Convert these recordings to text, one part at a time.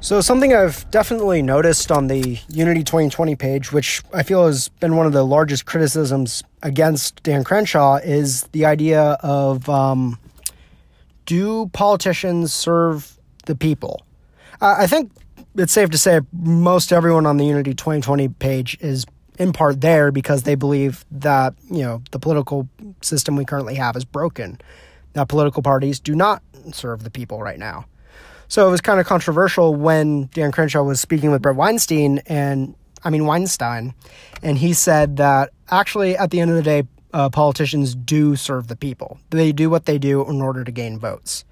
So, something I've definitely noticed on the Unity 2020 page, which I feel has been one of the largest criticisms against Dan Crenshaw, is the idea of um, do politicians serve the people? I think it's safe to say most everyone on the Unity 2020 page is in part there because they believe that, you know, the political system we currently have is broken, that political parties do not serve the people right now. So it was kind of controversial when Dan Crenshaw was speaking with Bret Weinstein and I mean Weinstein, and he said that actually at the end of the day, uh, politicians do serve the people. They do what they do in order to gain votes.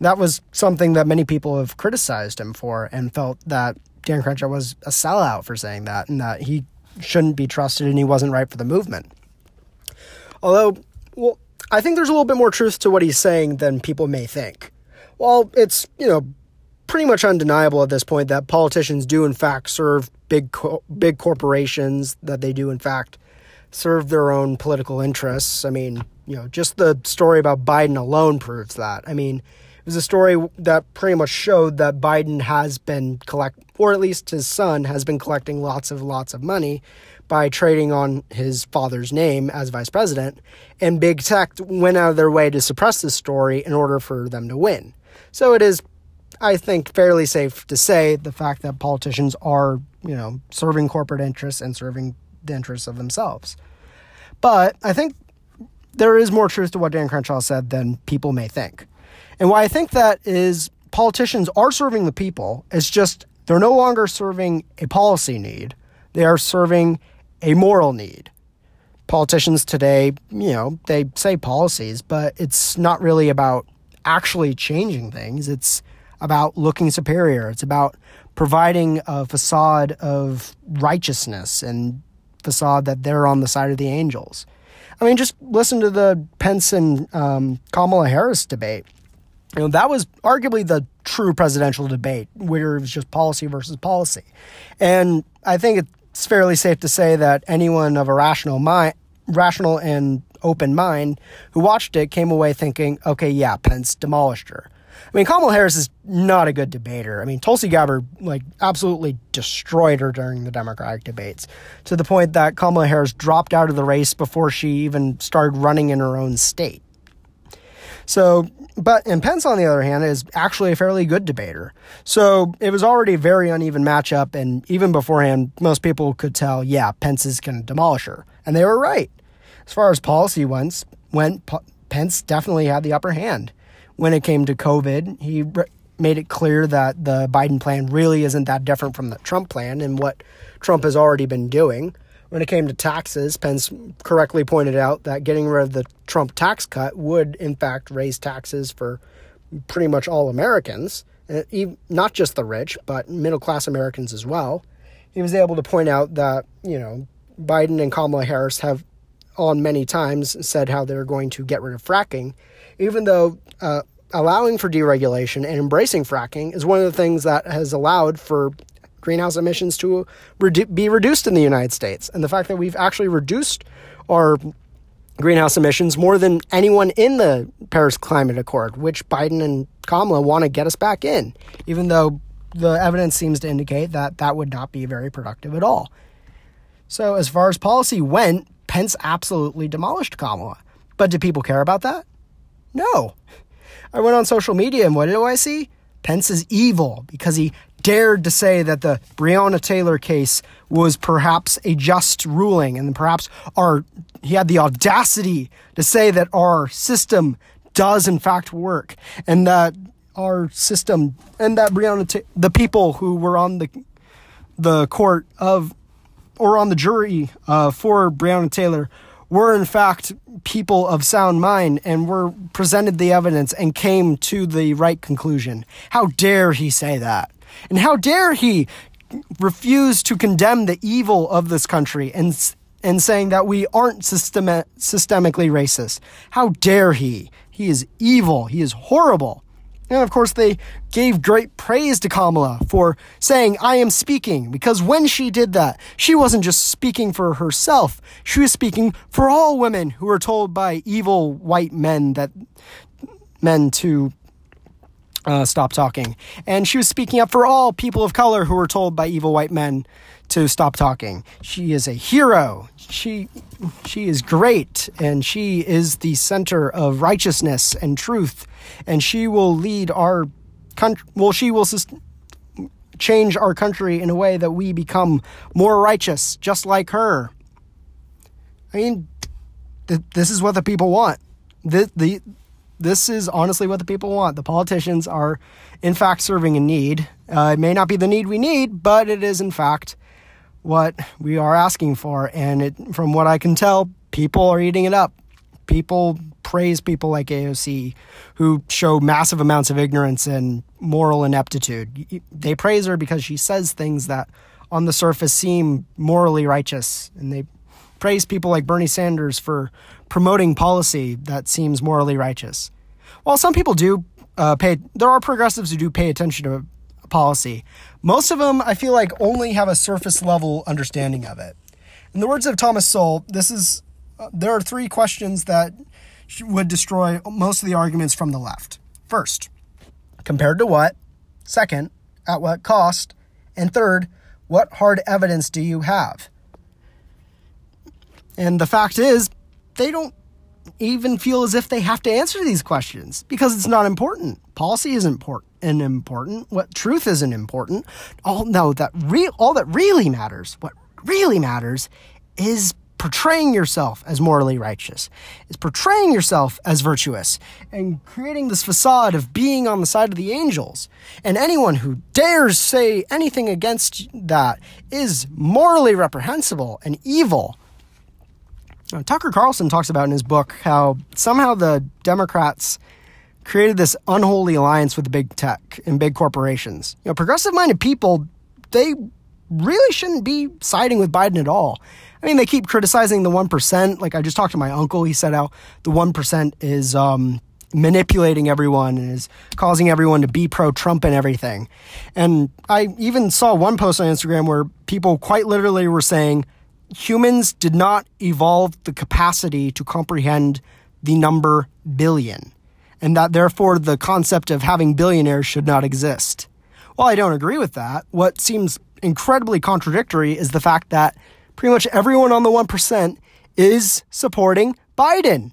That was something that many people have criticized him for and felt that Dan Crenshaw was a sellout for saying that and that he shouldn't be trusted and he wasn't right for the movement. Although, well, I think there's a little bit more truth to what he's saying than people may think. Well, it's, you know, pretty much undeniable at this point that politicians do in fact serve big co- big corporations that they do in fact serve their own political interests. I mean, you know, just the story about Biden alone proves that. I mean, it was a story that pretty much showed that Biden has been collect or at least his son has been collecting lots of lots of money by trading on his father's name as vice president and big tech went out of their way to suppress this story in order for them to win. So it is, I think, fairly safe to say the fact that politicians are, you know, serving corporate interests and serving the interests of themselves. But I think there is more truth to what Dan Crenshaw said than people may think. And why I think that is politicians are serving the people. It's just they're no longer serving a policy need, they are serving a moral need. Politicians today, you know, they say policies, but it's not really about actually changing things. It's about looking superior. It's about providing a facade of righteousness and facade that they're on the side of the angels. I mean, just listen to the Pence and um, Kamala Harris debate. You know, that was arguably the true presidential debate, where it was just policy versus policy. And I think it's fairly safe to say that anyone of a rational mind, rational and open mind who watched it came away thinking, okay, yeah, Pence demolished her. I mean, Kamala Harris is not a good debater. I mean, Tulsi Gabbard like absolutely destroyed her during the Democratic debates to the point that Kamala Harris dropped out of the race before she even started running in her own state. So, but and Pence on the other hand is actually a fairly good debater. So it was already a very uneven matchup, and even beforehand, most people could tell, yeah, Pence is going to demolish her, and they were right. As far as policy went, went Pence definitely had the upper hand. When it came to COVID, he re- made it clear that the Biden plan really isn't that different from the Trump plan and what Trump has already been doing. When it came to taxes, Pence correctly pointed out that getting rid of the Trump tax cut would, in fact, raise taxes for pretty much all Americans, uh, not just the rich, but middle class Americans as well. He was able to point out that, you know, Biden and Kamala Harris have on many times said how they're going to get rid of fracking, even though uh, allowing for deregulation and embracing fracking is one of the things that has allowed for greenhouse emissions to redu- be reduced in the United States. And the fact that we've actually reduced our greenhouse emissions more than anyone in the Paris Climate Accord, which Biden and Kamala want to get us back in, even though the evidence seems to indicate that that would not be very productive at all. So, as far as policy went, Pence absolutely demolished Kamala. But do people care about that? No. I went on social media and what do I see? Pence is evil because he dared to say that the Breonna Taylor case was perhaps a just ruling and perhaps our he had the audacity to say that our system does in fact work and that our system and that Breonna the people who were on the the court of or on the jury uh, for Breonna Taylor were in fact people of sound mind and were presented the evidence and came to the right conclusion. How dare he say that? And how dare he refuse to condemn the evil of this country and and saying that we aren't systemi- systemically racist? How dare he? He is evil. He is horrible. And of course, they gave great praise to Kamala for saying, I am speaking, because when she did that, she wasn't just speaking for herself, she was speaking for all women who were told by evil white men that men to uh, stop talking. And she was speaking up for all people of color who were told by evil white men to stop talking. She is a hero. She she is great and she is the center of righteousness and truth and she will lead our country well she will change our country in a way that we become more righteous just like her. I mean th- this is what the people want. The the this is honestly what the people want. The politicians are, in fact, serving a need. Uh, it may not be the need we need, but it is, in fact, what we are asking for. And it, from what I can tell, people are eating it up. People praise people like AOC who show massive amounts of ignorance and moral ineptitude. They praise her because she says things that on the surface seem morally righteous. And they praise people like Bernie Sanders for promoting policy that seems morally righteous. While some people do uh, pay, there are progressives who do pay attention to policy. Most of them, I feel like, only have a surface level understanding of it. In the words of Thomas Sowell, this is uh, there are three questions that would destroy most of the arguments from the left. First, compared to what? Second, at what cost? And third, what hard evidence do you have? And the fact is, they don't even feel as if they have to answer these questions because it's not important. Policy isn't important and important. What truth isn't important. All no, that re- all that really matters, what really matters is portraying yourself as morally righteous, is portraying yourself as virtuous, and creating this facade of being on the side of the angels. And anyone who dares say anything against that is morally reprehensible and evil. Now, Tucker Carlson talks about in his book how somehow the Democrats created this unholy alliance with big tech and big corporations. You know, progressive minded people, they really shouldn't be siding with Biden at all. I mean, they keep criticizing the 1%. Like I just talked to my uncle, he said how the 1% is um, manipulating everyone and is causing everyone to be pro Trump and everything. And I even saw one post on Instagram where people quite literally were saying humans did not evolve the capacity to comprehend the number billion and that therefore the concept of having billionaires should not exist. While I don't agree with that, what seems incredibly contradictory is the fact that pretty much everyone on the 1% is supporting Biden.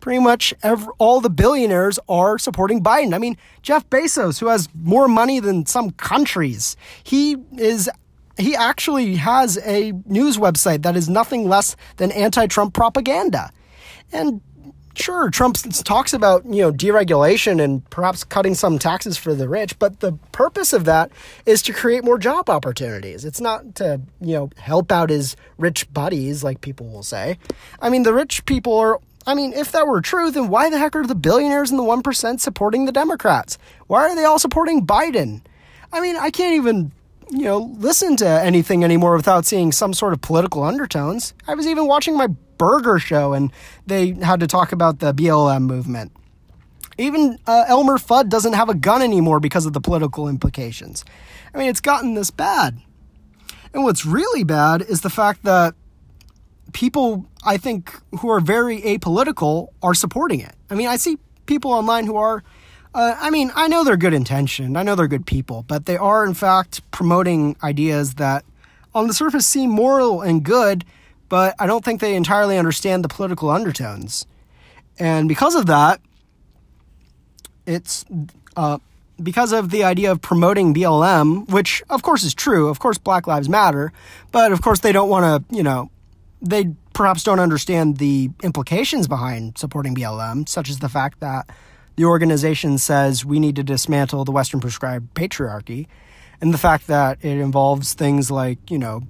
Pretty much every, all the billionaires are supporting Biden. I mean, Jeff Bezos, who has more money than some countries, he is he actually has a news website that is nothing less than anti-Trump propaganda. And Sure, Trump talks about, you know, deregulation and perhaps cutting some taxes for the rich, but the purpose of that is to create more job opportunities. It's not to, you know, help out his rich buddies like people will say. I mean, the rich people are I mean, if that were true, then why the heck are the billionaires and the 1% supporting the Democrats? Why are they all supporting Biden? I mean, I can't even you know, listen to anything anymore without seeing some sort of political undertones. I was even watching my burger show and they had to talk about the BLM movement. Even uh, Elmer Fudd doesn't have a gun anymore because of the political implications. I mean, it's gotten this bad. And what's really bad is the fact that people, I think, who are very apolitical are supporting it. I mean, I see people online who are uh, I mean, I know they're good intentioned. I know they're good people, but they are, in fact, promoting ideas that on the surface seem moral and good, but I don't think they entirely understand the political undertones. And because of that, it's uh, because of the idea of promoting BLM, which of course is true. Of course, Black Lives Matter, but of course they don't want to, you know, they perhaps don't understand the implications behind supporting BLM, such as the fact that the organization says we need to dismantle the Western prescribed patriarchy, and the fact that it involves things like, you know,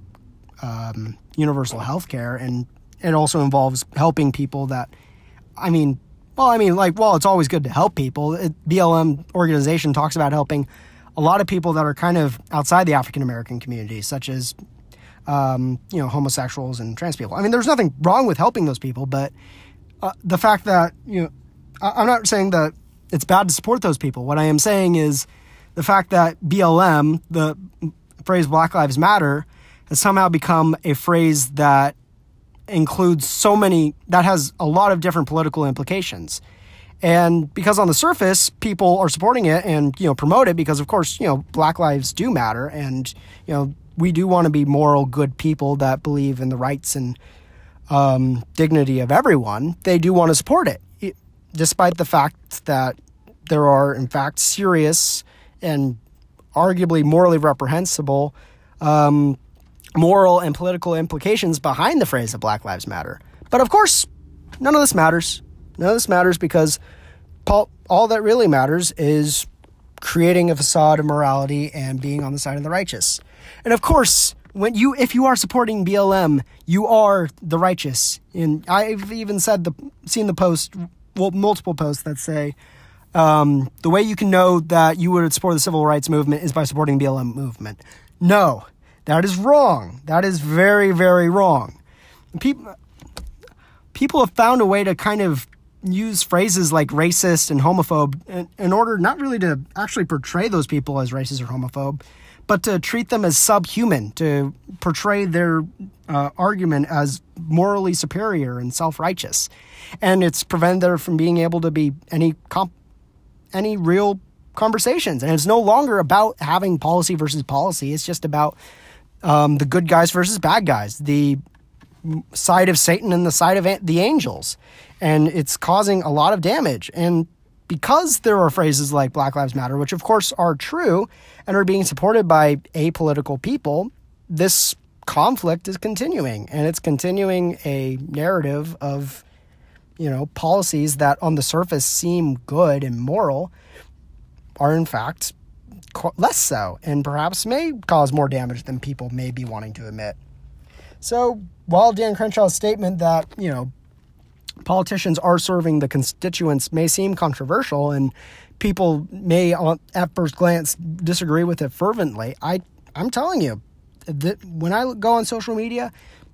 um, universal health care, and it also involves helping people that, I mean, well, I mean, like, well, it's always good to help people. It, BLM organization talks about helping a lot of people that are kind of outside the African American community, such as, um, you know, homosexuals and trans people. I mean, there's nothing wrong with helping those people, but uh, the fact that, you know, I'm not saying that it's bad to support those people. What I am saying is the fact that BLM, the phrase Black Lives Matter, has somehow become a phrase that includes so many, that has a lot of different political implications. And because on the surface, people are supporting it and, you know, promote it because, of course, you know, black lives do matter. And, you know, we do want to be moral, good people that believe in the rights and um, dignity of everyone. They do want to support it, despite the fact that there are, in fact, serious and arguably morally reprehensible um, moral and political implications behind the phrase of Black Lives Matter. But of course, none of this matters. None of this matters because Paul, all that really matters is creating a facade of morality and being on the side of the righteous. And of course, when you if you are supporting BLM, you are the righteous. And I've even said the seen the post, well, multiple posts that say um, the way you can know that you would support the civil rights movement is by supporting the BLM movement. No, that is wrong. That is very very wrong. People people have found a way to kind of use phrases like racist and homophobe in, in, order not really to actually portray those people as racist or homophobe, but to treat them as subhuman, to portray their uh, argument as morally superior and self righteous. And it's prevented them from being able to be any comp- any real conversations. And it's no longer about having policy versus policy. It's just about um, the good guys versus bad guys, the side of Satan and the side of the angels and it's causing a lot of damage. And because there are phrases like Black Lives Matter, which of course are true and are being supported by apolitical people, this conflict is continuing. And it's continuing a narrative of, you know, policies that on the surface seem good and moral are in fact less so and perhaps may cause more damage than people may be wanting to admit. So while Dan Crenshaw's statement that, you know, politicians are serving the constituents may seem controversial and people may at first glance disagree with it fervently i i'm telling you that when i go on social media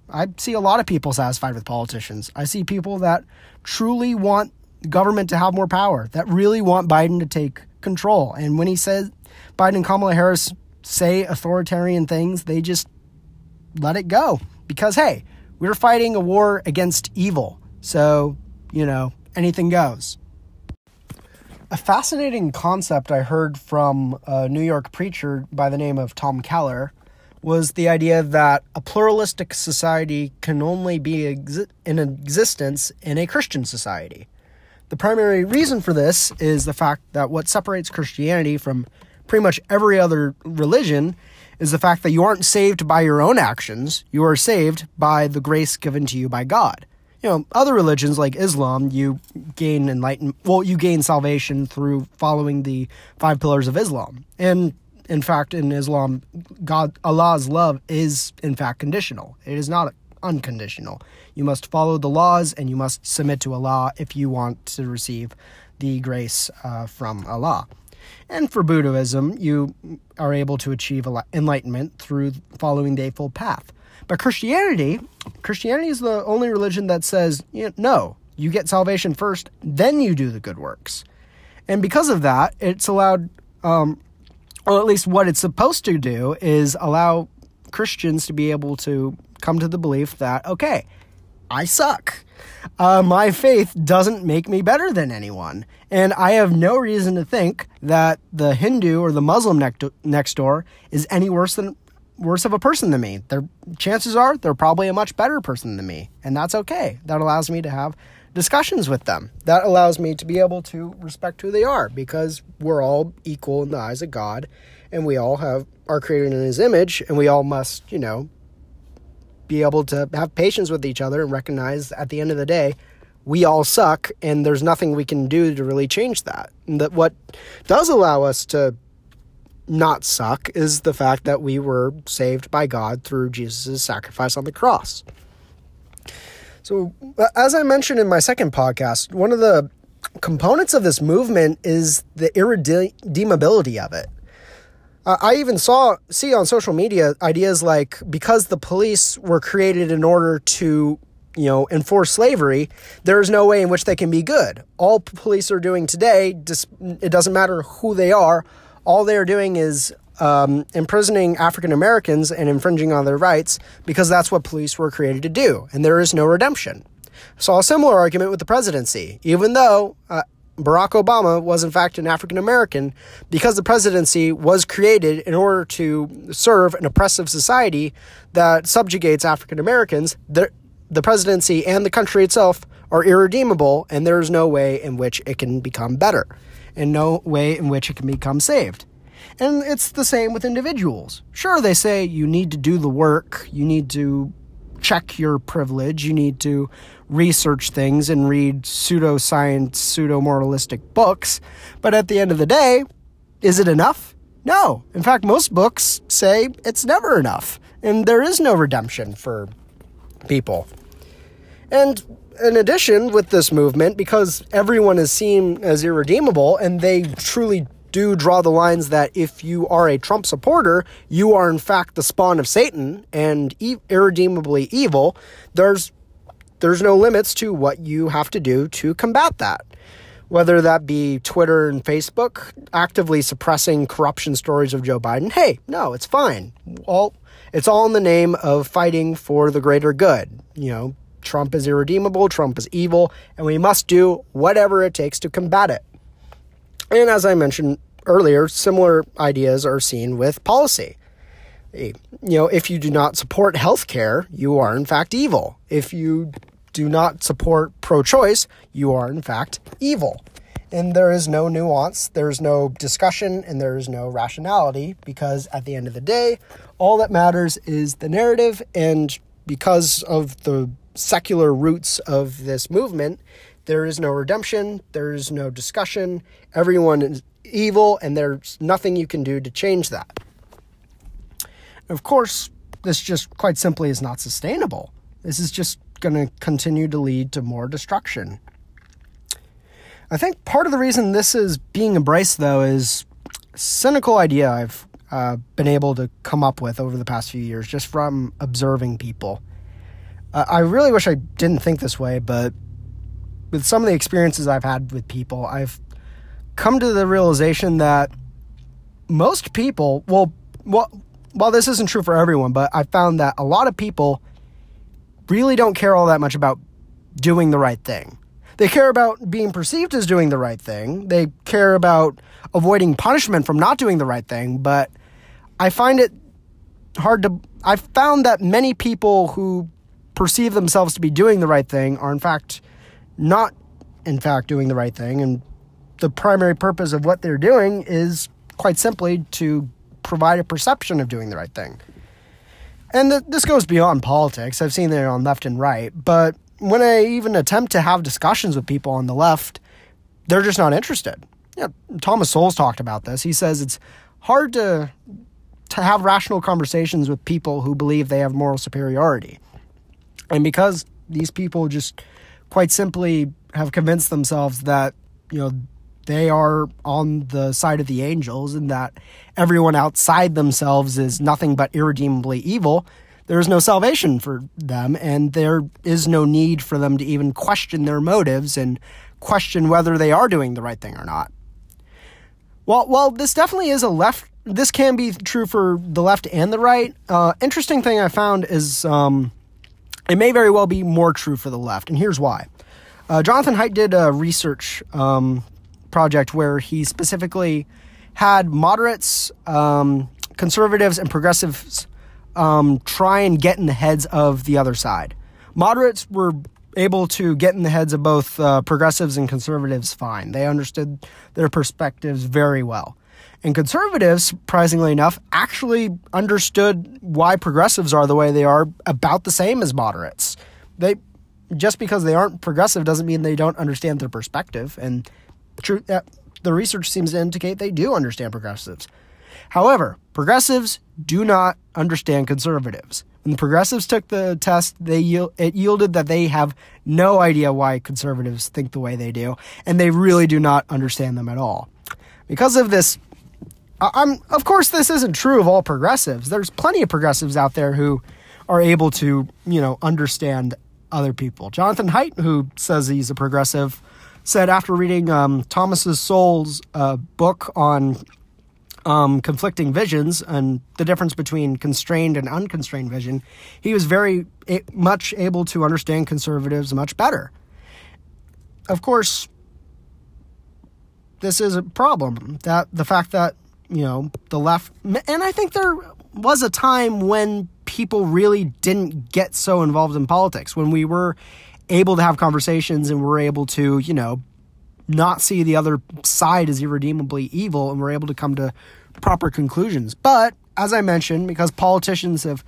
i see a lot of people satisfied with politicians. I see people that truly want government to have more power that really want biden to take control. And when he says biden and kamala harris say authoritarian things they just let it go. Because hey we're fighting a war against evil. So, you know, anything goes. A fascinating concept I heard from a New York preacher by the name of Tim Keller was the idea that a pluralistic society can only be exi- in existence in a Christian society. The primary reason for this is the fact that what separates Christianity from pretty much every other religion is the fact that you aren't saved by your own actions, you are saved by the grace given to you by God you know, other religions like Islam, you gain enlightenment. Well, you gain salvation through following the five pillars of Islam. And in fact, in Islam, God, Allah's love is in fact conditional. It is not unconditional. You must follow the laws and you must submit to Allah if you want to receive the grace uh, from Allah. And for Buddhism, you are able to achieve enlightenment through following the Eightfold Path. But Christianity, Christianity is the only religion that says, no, you get salvation first, then you do the good works. And because of that, it's allowed, um, or at least what it's supposed to do, is allow Christians to be able to come to the belief that, okay, I suck. Uh, my faith doesn't make me better than anyone. And I have no reason to think that the Hindu or the Muslim next door is any worse than worse of a person than me. Their chances are they're probably a much better person than me, and that's okay. That allows me to have discussions with them. That allows me to be able to respect who they are because we're all equal in the eyes of God, and we all have are created in His image, and we all must, you know, be able to have patience with each other and recognize at the end of the day we all suck and there's nothing we can do to really change that. And that what does allow us to not suck is the fact that we were saved by God through Jesus' sacrifice on the cross. So, as I mentioned in my second podcast, one of the components of this movement is the irredeemability of it. I even saw see on social media ideas like because the police were created in order to you know enforce slavery, there is no way in which they can be good. All police are doing today, it doesn't matter who they are all they're doing is um, imprisoning African Americans and infringing on their rights because that's what police were created to do, and there is no redemption. Saw a similar argument with the presidency. Even though uh, Barack Obama was in fact an African American because the presidency was created in order to serve an oppressive society that subjugates African Americans. The, the presidency and the country itself are irredeemable, and there is no way in which it can become better, and no way in which it can become saved. And it's the same with individuals. Sure, they say you need to do the work, you need to check your privilege, you need to research things and read pseudoscience, pseudo moralistic books. But at the end of the day, is it enough? No. In fact, most books say it's never enough, and there is no redemption for people. And in addition, with this movement, because everyone is seen as irredeemable and they truly do draw the lines that if you are a Trump supporter, you are in fact the spawn of Satan and e- irredeemably evil, there's there's no limits to what you have to do to combat that. Whether that be Twitter and Facebook actively suppressing corruption stories of Joe Biden, hey, no, it's fine. All it's all in the name of fighting for the greater good. You know, Trump is irredeemable, Trump is evil, and we must do whatever it takes to combat it. And as I mentioned earlier, similar ideas are seen with policy. Eh, you know, if you do not support healthcare, you are in fact evil. If you do not support pro choice, you are in fact evil. And there is no nuance, there's no discussion, and there is no rationality because at the end of the day, all that matters is the narrative. And because of the secular roots of this movement, there is no redemption, there is no discussion. Everyone is evil, and there's nothing you can do to change that. Of course, this just quite simply is not sustainable. This is just going to continue to lead to more destruction. I think part of the reason this is being embraced, though, is cynical idea I've uh, been able to come up with over the past few years just from observing people. Uh, I really wish I didn't think this way, but with some of the experiences I've had with people, I've come to the realization that most people, well, well, while this isn't true for everyone, but I found that a lot of people really don't care all that much about doing the right thing. They care about being perceived as doing the right thing. They care about avoiding punishment from not doing the right thing, but I find it hard to I've found that many people who perceive themselves to be doing the right thing are in fact not in fact doing the right thing and the primary purpose of what they're doing is quite simply to provide a perception of doing the right thing. And th- this goes beyond politics. I've seen it on left and right, but when I even attempt to have discussions with people on the left, they're just not interested. Thomas Sowell's talked about this. He says it's hard to to have rational conversations with people who believe they have moral superiority. And because these people just quite simply have convinced themselves that, you know, they are on the side of the angels and that everyone outside themselves is nothing but irredeemably evil, there is no salvation for them, and there is no need for them to even question their motives and question whether they are doing the right thing or not. Well, well, this definitely is a left. This can be true for the left and the right. Uh, interesting thing I found is um, it may very well be more true for the left, and here's why. Uh, Jonathan Haidt did a research um, project where he specifically had moderates, um, conservatives, and progressives um, try and get in the heads of the other side. Moderates were able to get in the heads of both uh, progressives and conservatives fine. They understood their perspectives very well. And conservatives, surprisingly enough, actually understood why progressives are the way they are about the same as moderates. They just because they aren't progressive doesn't mean they don't understand their perspective and True, uh, the research seems to indicate they do understand progressives. However, progressives do not understand conservatives. When the progressives took the test, they it yielded that they have no idea why conservatives think the way they do, and they really do not understand them at all. Because of this, I'm of course this isn't true of all progressives. There's plenty of progressives out there who are able to, you know, understand other people. Jonathan Haidt, who says he's a progressive, said after reading um, Thomas's Sowell's uh, book on um, conflicting visions and the difference between constrained and unconstrained vision, he was very much able to understand conservatives much better. Of course, this is a problem. That the fact that, you know, the left, and I think there was a time when people really didn't get so involved in politics, when we were able to have conversations and were able to, you know, not see the other side as irredeemably evil and we're able to come to proper conclusions. But as I mentioned, because politicians have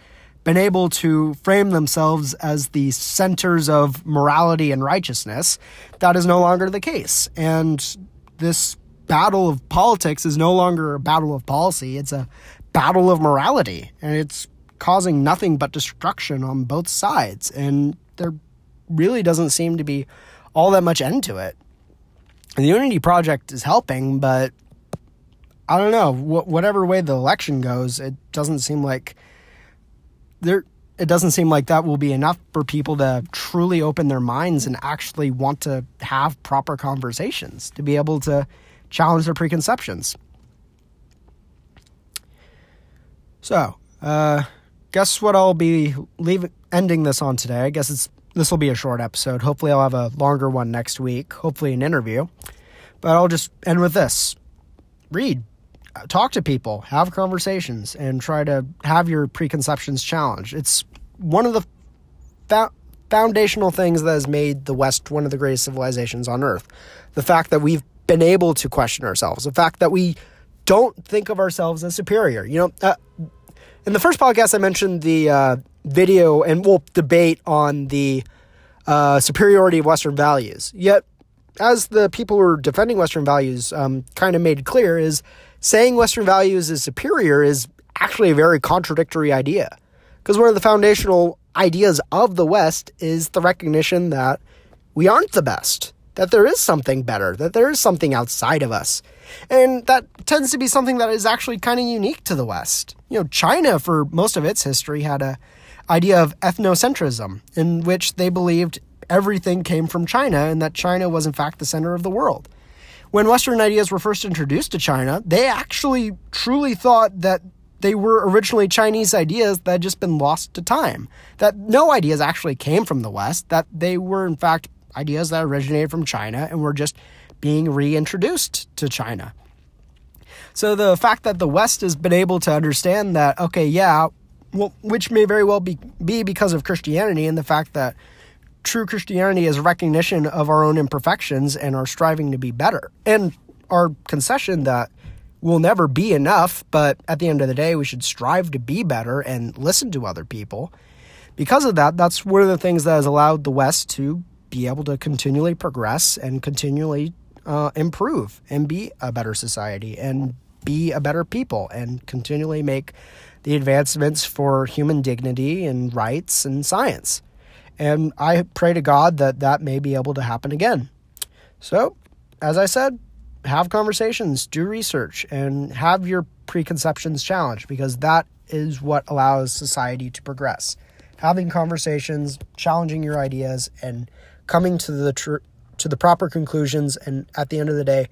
been able to frame themselves as the centers of morality and righteousness, that is no longer the case. And this battle of politics is no longer a battle of policy, it's a battle of morality. And it's causing nothing but destruction on both sides. And there really doesn't seem to be all that much end to it. The Unity Project is helping, but I don't know. Wh- whatever way the election goes, it doesn't seem like there. It doesn't seem like that will be enough for people to truly open their minds and actually want to have proper conversations to be able to challenge their preconceptions. So, uh, guess what I'll be leaving ending this on today. I guess it's this will be a short episode. Hopefully, I'll have a longer one next week. Hopefully, an interview. But I'll just end with this: read, talk to people, have conversations, and try to have your preconceptions challenged. It's one of the foundational things that has made the West one of the greatest civilizations on Earth. The fact that we've been able to question ourselves, the fact that we don't think of ourselves as superior. You know, uh, in the first podcast, I mentioned the uh, video and well debate on the uh, superiority of Western values. Yet, as the people who are defending Western values um, kind of made clear, is saying Western values is superior is actually a very contradictory idea. Because one of the foundational ideas of the West is the recognition that we aren't the best, that there is something better, that there is something outside of us. And that tends to be something that is actually kind of unique to the West. You know, China, for most of its history, had a idea of ethnocentrism, in which they believed everything came from China and that China was, in fact, the center of the world. When Western ideas were first introduced to China, they actually truly thought that they were originally Chinese ideas that had just been lost to time. That no ideas actually came from the West, that they were, in fact, ideas that originated from China and were just being reintroduced to China. So the fact that the West has been able to understand that, okay, yeah, well, which may very well be, be because of Christianity and the fact that true Christianity is recognition of our own imperfections and our striving to be better. And our concession that will never be enough, but at the end of the day, we should strive to be better and listen to other people. Because of that, that's one of the things that has allowed the West to be able to continually progress and continually uh, improve and be a better society and be a better people and continually make the advancements for human dignity and rights and science. And I pray to God that that may be able to happen again. So, as I said, have conversations, do research, and have your preconceptions challenged because that is what allows society to progress. Having conversations, challenging your ideas, and coming to the tr- to the proper conclusions, and at the end of the day,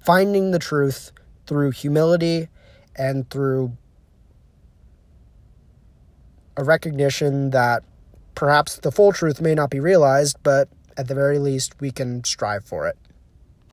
finding the truth through humility and through a recognition that perhaps the full truth may not be realized, but at the very least, we can strive for it.